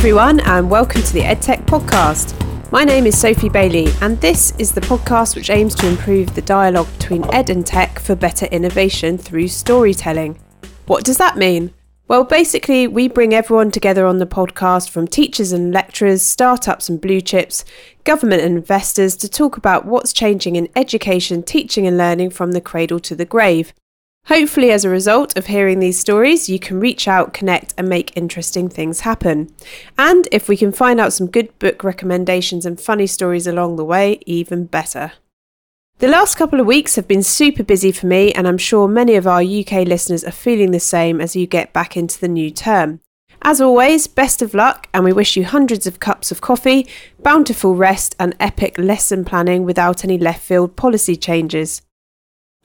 everyone, and welcome to the EdTech podcast. My name is Sophie Bailey, and this is the podcast which aims to improve the dialogue between ed and tech for better innovation through storytelling. What does that mean? Well, basically, we bring everyone together on the podcast from teachers and lecturers, startups and blue chips, government and investors to talk about what's changing in education, teaching, and learning from the cradle to the grave. Hopefully, as a result of hearing these stories, you can reach out, connect, and make interesting things happen. And if we can find out some good book recommendations and funny stories along the way, even better. The last couple of weeks have been super busy for me, and I'm sure many of our UK listeners are feeling the same as you get back into the new term. As always, best of luck, and we wish you hundreds of cups of coffee, bountiful rest, and epic lesson planning without any left field policy changes.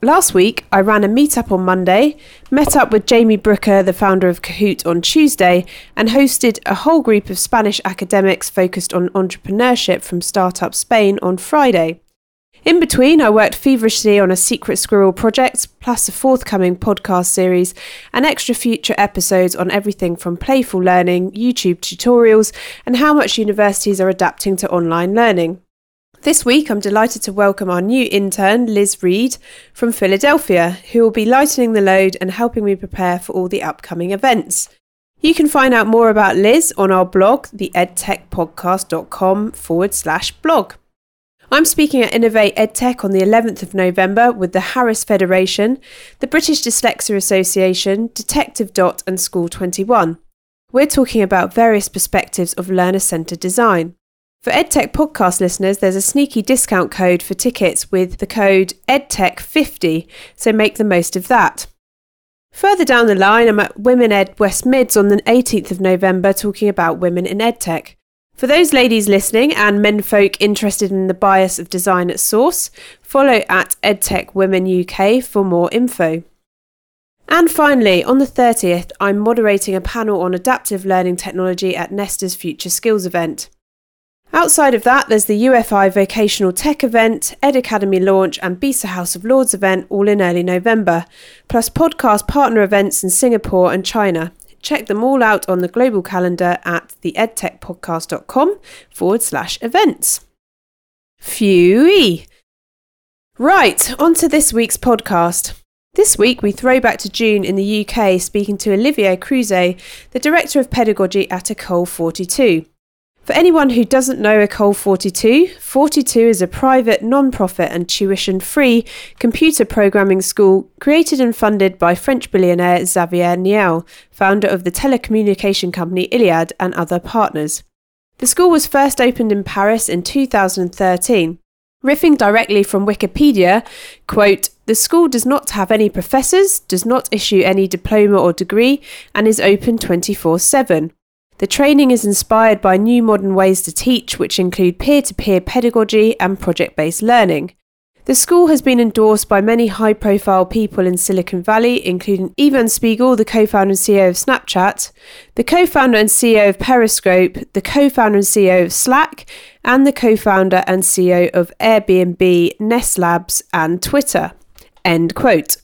Last week, I ran a meetup on Monday, met up with Jamie Brooker, the founder of Kahoot, on Tuesday, and hosted a whole group of Spanish academics focused on entrepreneurship from Startup Spain on Friday. In between, I worked feverishly on a Secret Squirrel project, plus a forthcoming podcast series, and extra future episodes on everything from playful learning, YouTube tutorials, and how much universities are adapting to online learning. This week, I'm delighted to welcome our new intern, Liz Reed, from Philadelphia, who will be lightening the load and helping me prepare for all the upcoming events. You can find out more about Liz on our blog, theedtechpodcast.com forward slash blog. I'm speaking at Innovate EdTech on the 11th of November with the Harris Federation, the British Dyslexia Association, Detective Dot, and School 21. We're talking about various perspectives of learner centred design. For EdTech podcast listeners, there's a sneaky discount code for tickets with the code EdTech50, so make the most of that. Further down the line, I'm at Women Ed West Mids on the 18th of November talking about women in EdTech. For those ladies listening and menfolk interested in the bias of design at source, follow at EdTech Women UK for more info. And finally, on the 30th, I'm moderating a panel on adaptive learning technology at Nesta's Future Skills event. Outside of that, there's the UFI Vocational Tech event, Ed Academy launch, and BESA House of Lords event all in early November, plus podcast partner events in Singapore and China. Check them all out on the global calendar at theedtechpodcast.com forward slash events. Phew! Right, on to this week's podcast. This week, we throw back to June in the UK speaking to Olivier Crouzet, the Director of Pedagogy at Ecole 42. For anyone who doesn't know Ecole 42, 42 is a private, non profit, and tuition free computer programming school created and funded by French billionaire Xavier Niel, founder of the telecommunication company Iliad and other partners. The school was first opened in Paris in 2013. Riffing directly from Wikipedia, quote, the school does not have any professors, does not issue any diploma or degree, and is open 24 7. The training is inspired by new modern ways to teach, which include peer to peer pedagogy and project based learning. The school has been endorsed by many high profile people in Silicon Valley, including Evan Spiegel, the co founder and CEO of Snapchat, the co founder and CEO of Periscope, the co founder and CEO of Slack, and the co founder and CEO of Airbnb, Nest Labs, and Twitter. End quote.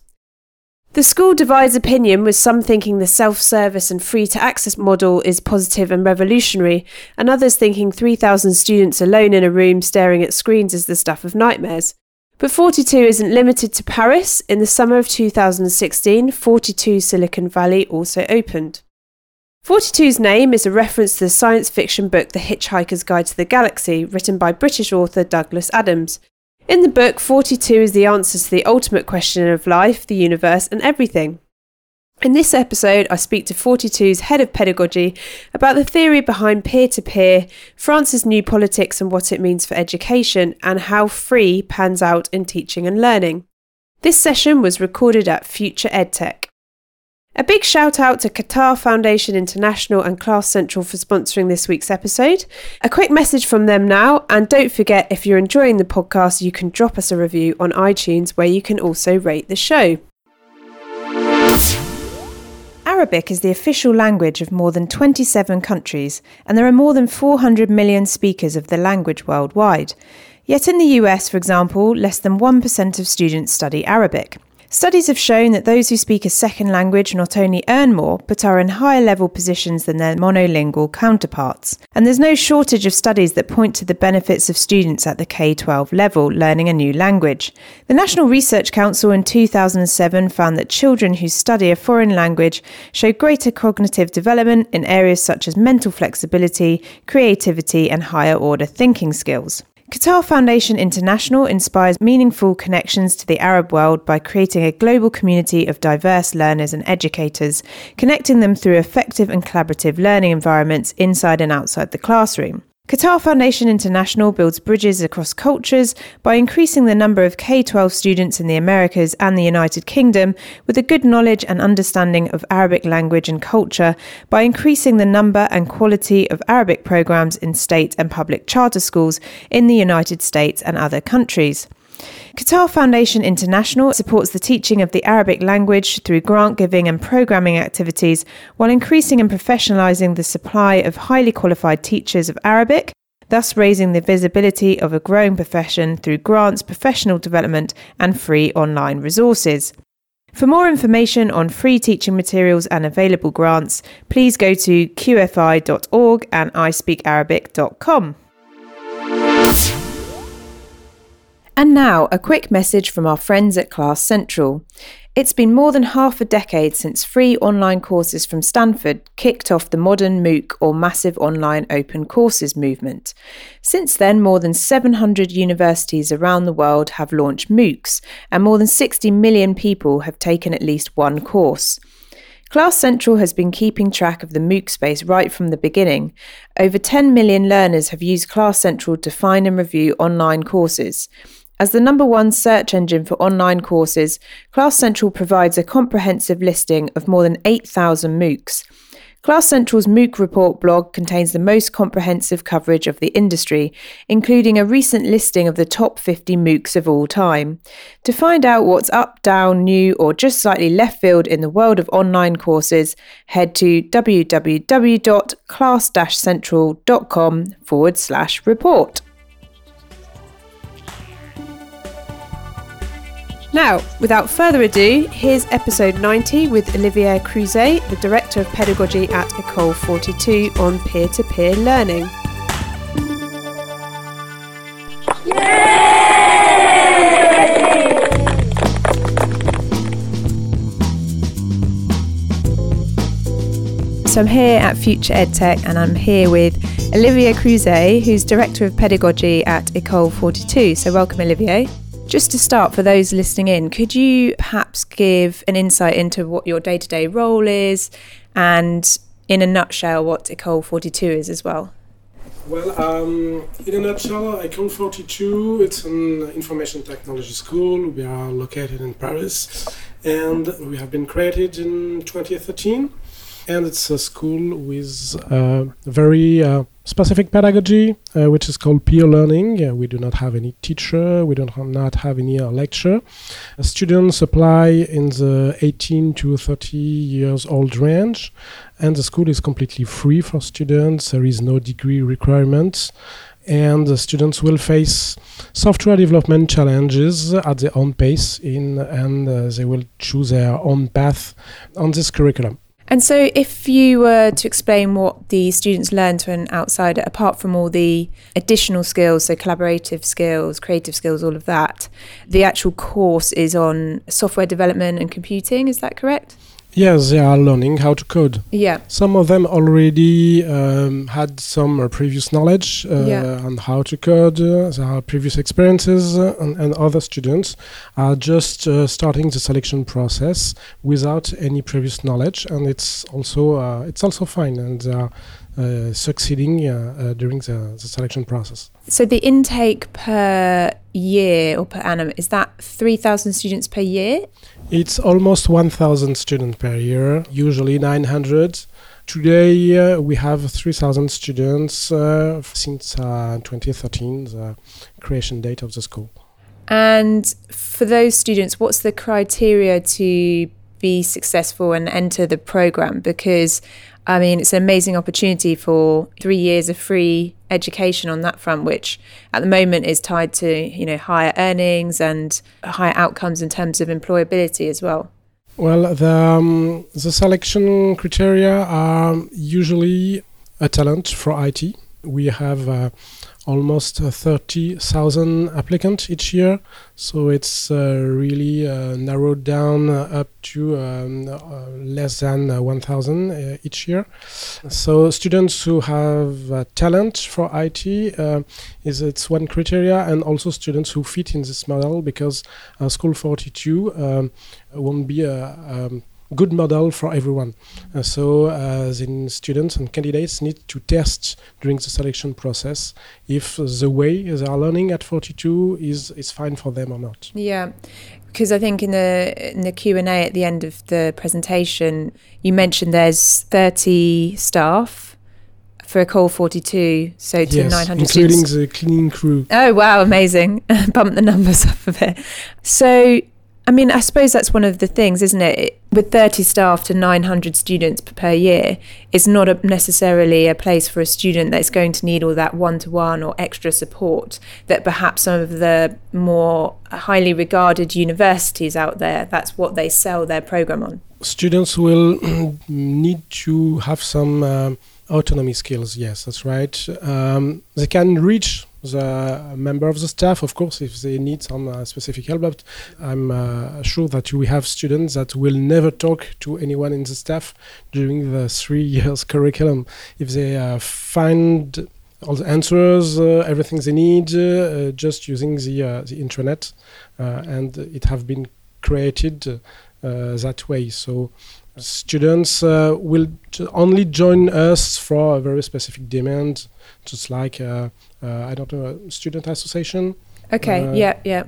The school divides opinion, with some thinking the self service and free to access model is positive and revolutionary, and others thinking 3,000 students alone in a room staring at screens is the stuff of nightmares. But 42 isn't limited to Paris. In the summer of 2016, 42 Silicon Valley also opened. 42's name is a reference to the science fiction book The Hitchhiker's Guide to the Galaxy, written by British author Douglas Adams. In the book, 42 is the answer to the ultimate question of life, the universe, and everything. In this episode, I speak to 42's head of pedagogy about the theory behind peer to peer, France's new politics and what it means for education, and how free pans out in teaching and learning. This session was recorded at Future EdTech. A big shout out to Qatar Foundation International and Class Central for sponsoring this week's episode. A quick message from them now, and don't forget if you're enjoying the podcast, you can drop us a review on iTunes where you can also rate the show. Arabic is the official language of more than 27 countries, and there are more than 400 million speakers of the language worldwide. Yet in the US, for example, less than 1% of students study Arabic. Studies have shown that those who speak a second language not only earn more, but are in higher level positions than their monolingual counterparts. And there's no shortage of studies that point to the benefits of students at the K 12 level learning a new language. The National Research Council in 2007 found that children who study a foreign language show greater cognitive development in areas such as mental flexibility, creativity, and higher order thinking skills. Qatar Foundation International inspires meaningful connections to the Arab world by creating a global community of diverse learners and educators, connecting them through effective and collaborative learning environments inside and outside the classroom. Qatar Foundation International builds bridges across cultures by increasing the number of K 12 students in the Americas and the United Kingdom with a good knowledge and understanding of Arabic language and culture by increasing the number and quality of Arabic programs in state and public charter schools in the United States and other countries. Qatar Foundation International supports the teaching of the Arabic language through grant giving and programming activities while increasing and professionalising the supply of highly qualified teachers of Arabic, thus raising the visibility of a growing profession through grants, professional development, and free online resources. For more information on free teaching materials and available grants, please go to qfi.org and ispeakarabic.com. And now, a quick message from our friends at Class Central. It's been more than half a decade since free online courses from Stanford kicked off the modern MOOC or Massive Online Open Courses movement. Since then, more than 700 universities around the world have launched MOOCs, and more than 60 million people have taken at least one course. Class Central has been keeping track of the MOOC space right from the beginning. Over 10 million learners have used Class Central to find and review online courses. As the number one search engine for online courses, Class Central provides a comprehensive listing of more than 8,000 MOOCs. Class Central's MOOC report blog contains the most comprehensive coverage of the industry, including a recent listing of the top 50 MOOCs of all time. To find out what's up, down, new, or just slightly left field in the world of online courses, head to www.class-central.com forward slash report. Now, without further ado, here's episode 90 with Olivier Crouzet, the Director of Pedagogy at Ecole 42 on peer to peer learning. So I'm here at Future EdTech and I'm here with Olivier Crouzet, who's Director of Pedagogy at Ecole 42. So welcome, Olivier. Just to start, for those listening in, could you perhaps give an insight into what your day to day role is and, in a nutshell, what Ecole 42 is as well? Well, um, in a nutshell, Ecole 42, it's an information technology school. We are located in Paris and we have been created in 2013 and it's a school with uh, very uh, specific pedagogy, uh, which is called peer learning. Uh, we do not have any teacher, we do not have any uh, lecture. Uh, students apply in the 18 to 30 years old range, and the school is completely free for students. There is no degree requirements. And the students will face software development challenges at their own pace, in, and they will choose their own path on this curriculum. And so, if you were to explain what the students learn to an outsider, apart from all the additional skills, so collaborative skills, creative skills, all of that, the actual course is on software development and computing, is that correct? Yes, they are learning how to code. Yeah. Some of them already um, had some uh, previous knowledge uh, yeah. on how to code, uh, there are previous experiences, uh, and, and, other students are just uh, starting the selection process without any previous knowledge, and it's also uh, it's also fine, and they are succeeding during the, the selection process. So the intake per year or per annum is that three thousand students per year? It's almost 1,000 students per year, usually 900. Today uh, we have 3,000 students uh, since uh, 2013, the creation date of the school. And for those students, what's the criteria to be successful and enter the program? Because I mean, it's an amazing opportunity for three years of free education on that front, which at the moment is tied to you know higher earnings and higher outcomes in terms of employability as well. Well, the um, the selection criteria are usually a talent for IT. We have uh, almost uh, 30,000 applicants each year. So it's uh, really uh, narrowed down uh, up to um, uh, less than uh, 1,000 each year. So students who have talent for IT is it's one criteria, and also students who fit in this model because School 42 um, won't be a um, good model for everyone. Uh, so uh, the students and candidates need to test during the selection process if the way they are learning at 42 is, is fine for them or not. Yeah, because I think in the in the Q and A at the end of the presentation, you mentioned there's 30 staff for Ecole 42, so to yes, 900 including students. the cleaning crew. Oh wow, amazing! Bump the numbers up a bit. So I mean, I suppose that's one of the things, isn't it? With 30 staff to 900 students per year, it's not a necessarily a place for a student that's going to need all that one to one or extra support that perhaps some of the more highly regarded universities out there, that's what they sell their program on. Students will need to have some uh, autonomy skills, yes, that's right. Um, they can reach the member of the staff, of course, if they need some uh, specific help. But I'm uh, sure that we have students that will never talk to anyone in the staff during the three years curriculum. If they uh, find all the answers, uh, everything they need, uh, just using the uh, the intranet, and it have been created that way. So students uh, will only join us for a very specific demand, just like uh, uh, I don't know, a student association. Okay, uh, yeah, yeah.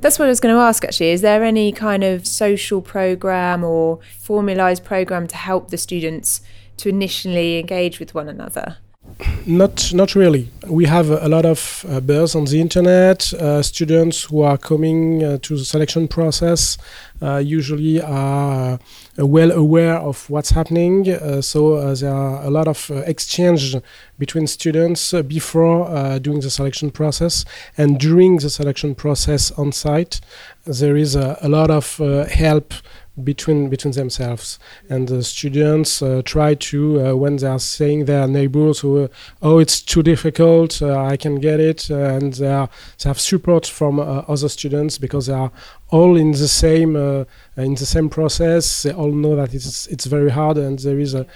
That's what I was going to ask actually. Is there any kind of social program or formalized program to help the students to initially engage with one another? Not, not really. We have a, lot of uh, buzz on the internet. Uh, students who are coming uh, to the selection process uh, usually are uh, well aware of what's happening. Uh, so there are a lot of exchange between students before doing the selection process and during the selection process on site. There is a, a lot of help between between themselves. And the students uh, try to uh, when they are saying their neighbors who uh, oh it's too difficult uh, i can get it and they, are, they have support from uh, other students because they are all in the same uh, in the same process. They all know that it's it's very hard and there is a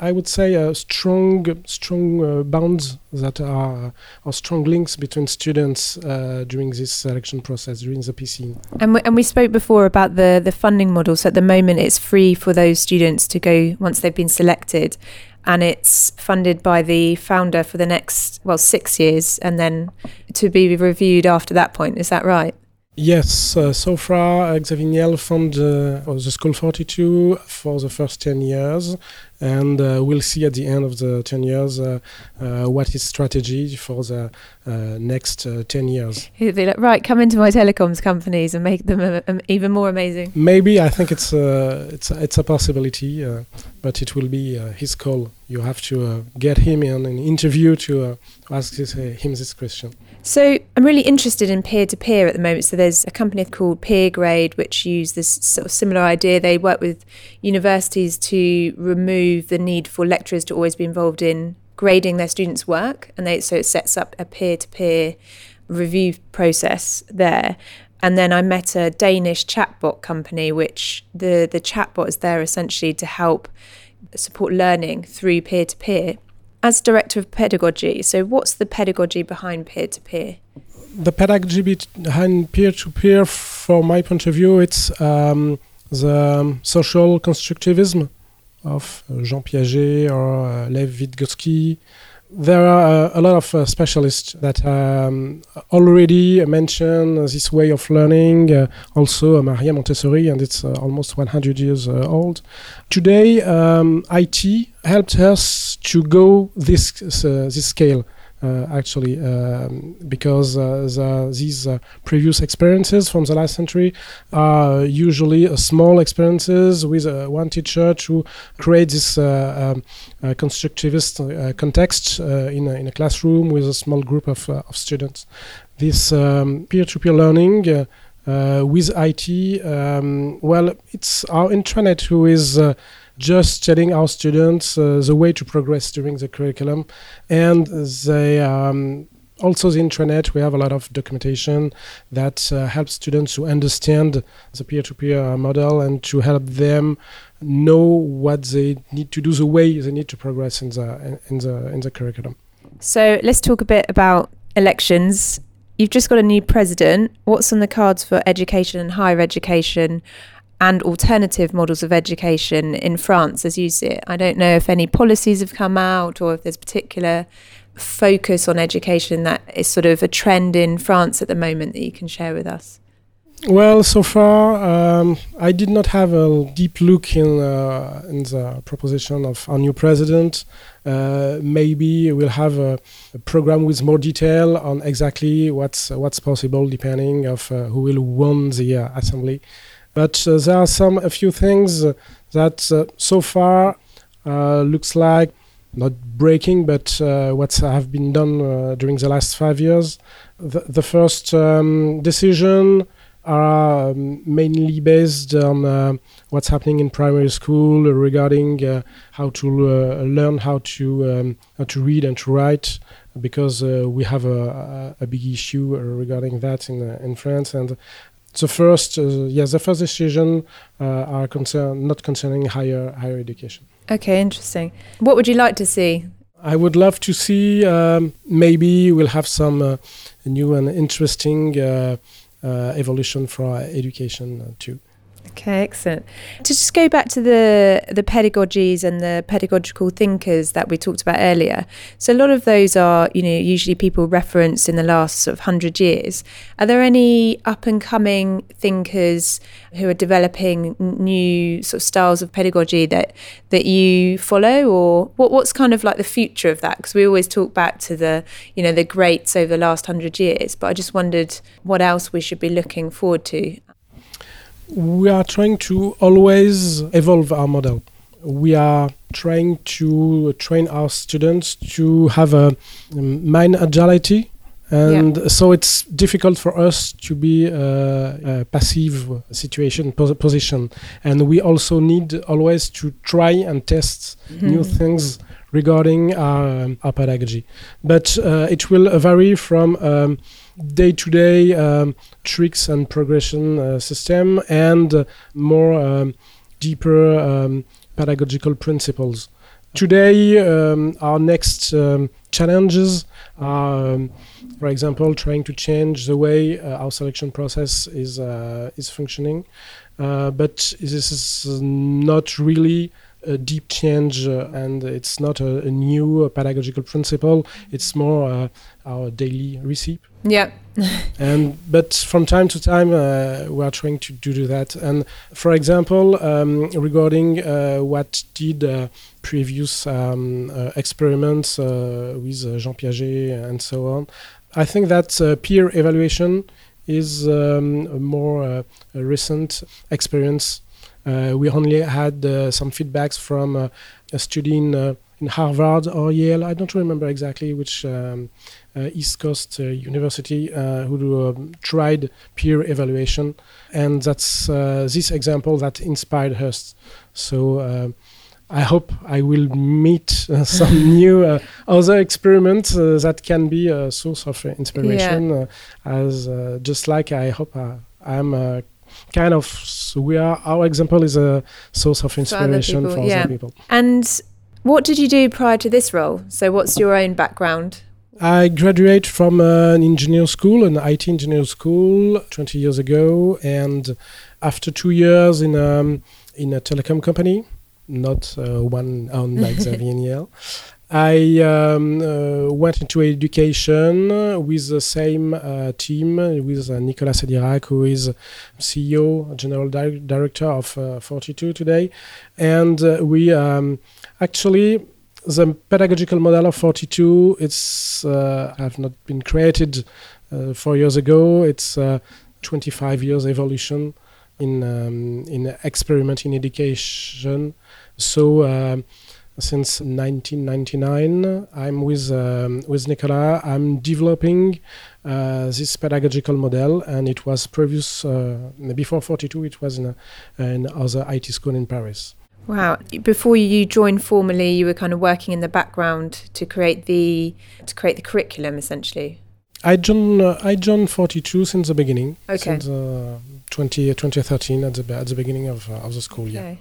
I would say a strong, strong uh, bonds that are or strong links between students uh, during this selection process during the piscine. And we, and we spoke before about the the funding model. So at the moment, it's free for those students to go once they've been selected, and it's funded by the founder for the next well six years, and then to be reviewed after that point. Is that right? Yes, uh, so far uh, Xavier Niel found uh, the School 42 for the first 10 years, and uh, we'll see at the end of the 10 years uh, uh, what his strategy for the next 10 years. He'll be like, right, come into my telecoms companies and make them um, even more amazing. Maybe, I think it's, it's, it's a possibility, but it will be his call. You have to get him in an interview to ask this, him this question. So I'm really interested in peer to peer at the moment. So there's a company called PeerGrade, which use this sort of similar idea. They work with universities to remove the need for lecturers to always be involved in grading their students' work, and they so it sets up a peer to peer review process there. And then I met a Danish chatbot company, which the the chatbot is there essentially to help support learning through peer to peer as director of pedagogy, so what's the pedagogy behind peer to peer? The pedagogy behind peer to peer, from my point of view, it's um, the social constructivism of uh, Jean Piaget or uh, Lev Vygotsky there are a lot of uh, specialists that um, already mention this way of learning. Uh, also, Maria Montessori, and it's uh, almost 100 years old. Today, um, IT helped us to go this this scale actually, um, because uh, the, these uh, previous experiences from the last century are usually small experiences with one teacher to create this um, constructivist context in, a, in a classroom with a small group of, of students. This um, peer-to-peer learning uh, with IT, um, well, it's our intranet who is uh, just telling our students uh, the way to progress during the curriculum. And they um, also the intranet, we have a lot of documentation that uh, helps students to understand the peer-to-peer uh, model and to help them know what they need to do, the way they need to progress in the in the in the curriculum. So let's talk a bit about elections. You've just got a new president. What's on the cards for education and higher education? And alternative models of education in France as you see it. I don't know if any policies have come out or if there's particular focus on education that is sort of a trend in France at the moment that you can share with us. Well, so far um, I did not have a deep look in uh, in the proposition of our new president. Uh, maybe we'll have a, a, program with more detail on exactly what's what's possible, depending of uh, who will win the uh, assembly. But uh, there are some a few things that uh, so far uh, looks like not breaking, but what have been done during the last five years. The, the first um, decision are um, mainly based on uh, what's happening in primary school regarding uh, how to uh, learn how to um, how to read and to write because we have a, a, big issue regarding that in in France and the first, uh, yes, the first decision uh, are concern not concerning higher higher education. Okay, interesting. What would you like to see? I would love to see um, maybe we'll have some uh, new and interesting uh, uh, evolution for education uh, too. Okay, excellent. To just go back to the the pedagogies and the pedagogical thinkers that we talked about earlier. So a lot of those are, you know, usually people referenced in the last sort of hundred years. Are there any up and coming thinkers who are developing new sort of styles of pedagogy that that you follow, or what what's kind of like the future of that? Because we always talk back to the you know the greats over the last hundred years, but I just wondered what else we should be looking forward to we are trying to always evolve our model. We are trying to train our students to have a mind agility. And yeah. so it's difficult for us to be a, a passive situation pos- position, and we also need always to try and test mm-hmm. new things regarding our, um, our pedagogy. But uh, it will vary from um, day-to-day um, tricks and progression uh, system and uh, more um, deeper um, pedagogical principles. Today, um, our next challenges are, for example, trying to change the way uh, our selection process is is functioning. But this is not really a deep change uh, and it's not a, a new uh, pedagogical principle. It's more uh, our daily recipe. Yeah. And but from time to time uh, we are trying to, do that. And for example um, regarding uh, what did uh, previous um, experiments with Jean Piaget and so on I think that peer evaluation is um, a more recent experience we only had uh, some feedbacks from uh, a student in, in Harvard or Yale. I don't remember exactly which um, East Coast University who um, tried peer evaluation, and that's this example that inspired us. So. I hope I will meet uh, some new uh, other experiments uh, that can be a source of inspiration. Yeah. as just like I hope I'm kind of so we are our example is a source of inspiration for other people. For yeah. other people. And what did you do prior to this role? So what's your own background? I graduated from an engineer school, an IT engineer school, 20 years ago, and after two years in a, um, in a telecom company, not uh, one owned by Xavier Niel, I um, uh, went into education with the same uh, team with uh, Nicolas Sadirac, who is CEO, General Di- Director of uh, 42 today. And uh, we um, actually the pedagogical model of 42 it's uh, have not been created four years ago. It's uh, 25 years evolution in um, in experiment in education. So um, since 1999, I'm with um, with Nicolas. I'm developing uh, this pedagogical model, and it was previous uh, before 42. It was in, a, in other IT school in Paris. Wow! Before you joined formally, you were kind of working in the background to create the to create the curriculum, essentially. I joined uh, I joined 42 since the beginning. Okay. Since uh, 20, 2013 at the at the beginning of, uh, of the school. Okay. Yeah.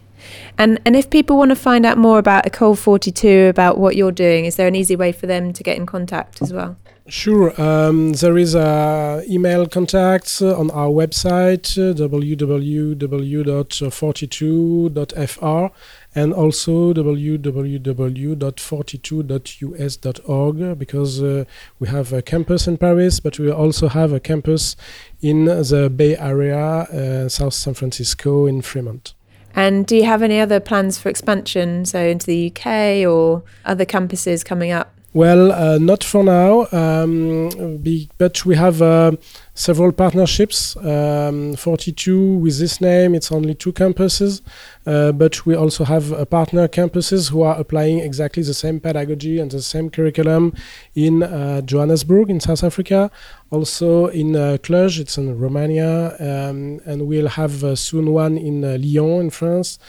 And and if people want to find out more about Ecole 42, about what you're doing, is there an easy way for them to get in contact as well? Sure. Um, there is a email contact on our website uh, www.42.fr and also www.42.us.org because uh, we have a campus in Paris, but we also have a campus in the Bay Area, uh, South San Francisco, in Fremont. And do you have any other plans for expansion, so into the UK or other campuses coming up? Well, uh, not for now, um, be, but we have uh, several partnerships. Um, 42 with this name, it's only two campuses, uh, but we also have uh, partner campuses who are applying exactly the same pedagogy and the same curriculum in uh, Johannesburg in South Africa, also in uh, Cluj, it's in Romania, um, and we'll have soon one in Lyon in France.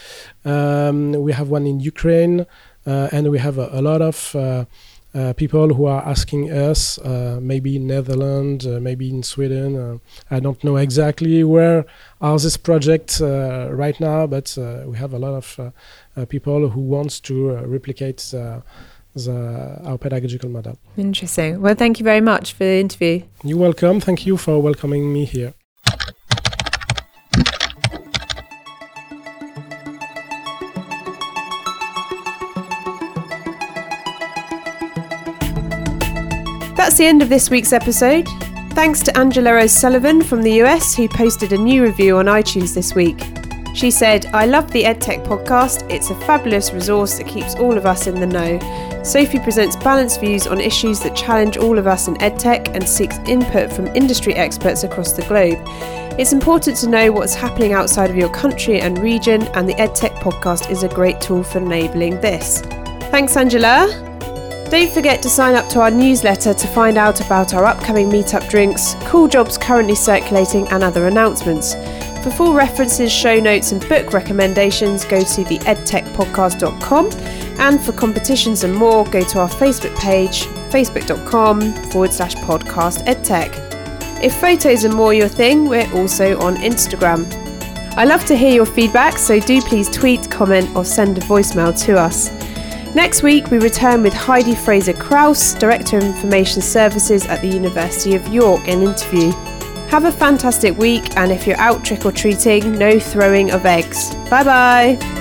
Um, we have one in Ukraine, and we have a, a lot of uh, people who are asking us, uh, maybe in Netherlands, uh, maybe in Sweden. Uh, I don't know exactly where are these projects uh, right now, but uh, we have a lot of people who wants to replicate the, the, our pedagogical model. Interesting. Well, thank you very much for the interview. You're welcome. Thank you for welcoming me here. That's the end of this week's episode. Thanks to Angela O'Sullivan from the US, who posted a new review on iTunes this week. She said, I love the EdTech podcast. It's a fabulous resource that keeps all of us in the know. Sophie presents balanced views on issues that challenge all of us in EdTech and seeks input from industry experts across the globe. It's important to know what's happening outside of your country and region, and the EdTech podcast is a great tool for enabling this. Thanks, Angela. Don't forget to sign up to our newsletter to find out about our upcoming meetup drinks, cool jobs currently circulating, and other announcements. For full references, show notes, and book recommendations, go to the edtechpodcast.com. And for competitions and more, go to our Facebook page, facebook.com forward slash podcast edtech. If photos are more your thing, we're also on Instagram. I love to hear your feedback, so do please tweet, comment, or send a voicemail to us. Next week, we return with Heidi Fraser Krauss, Director of Information Services at the University of York, in interview. Have a fantastic week, and if you're out trick or treating, no throwing of eggs. Bye bye.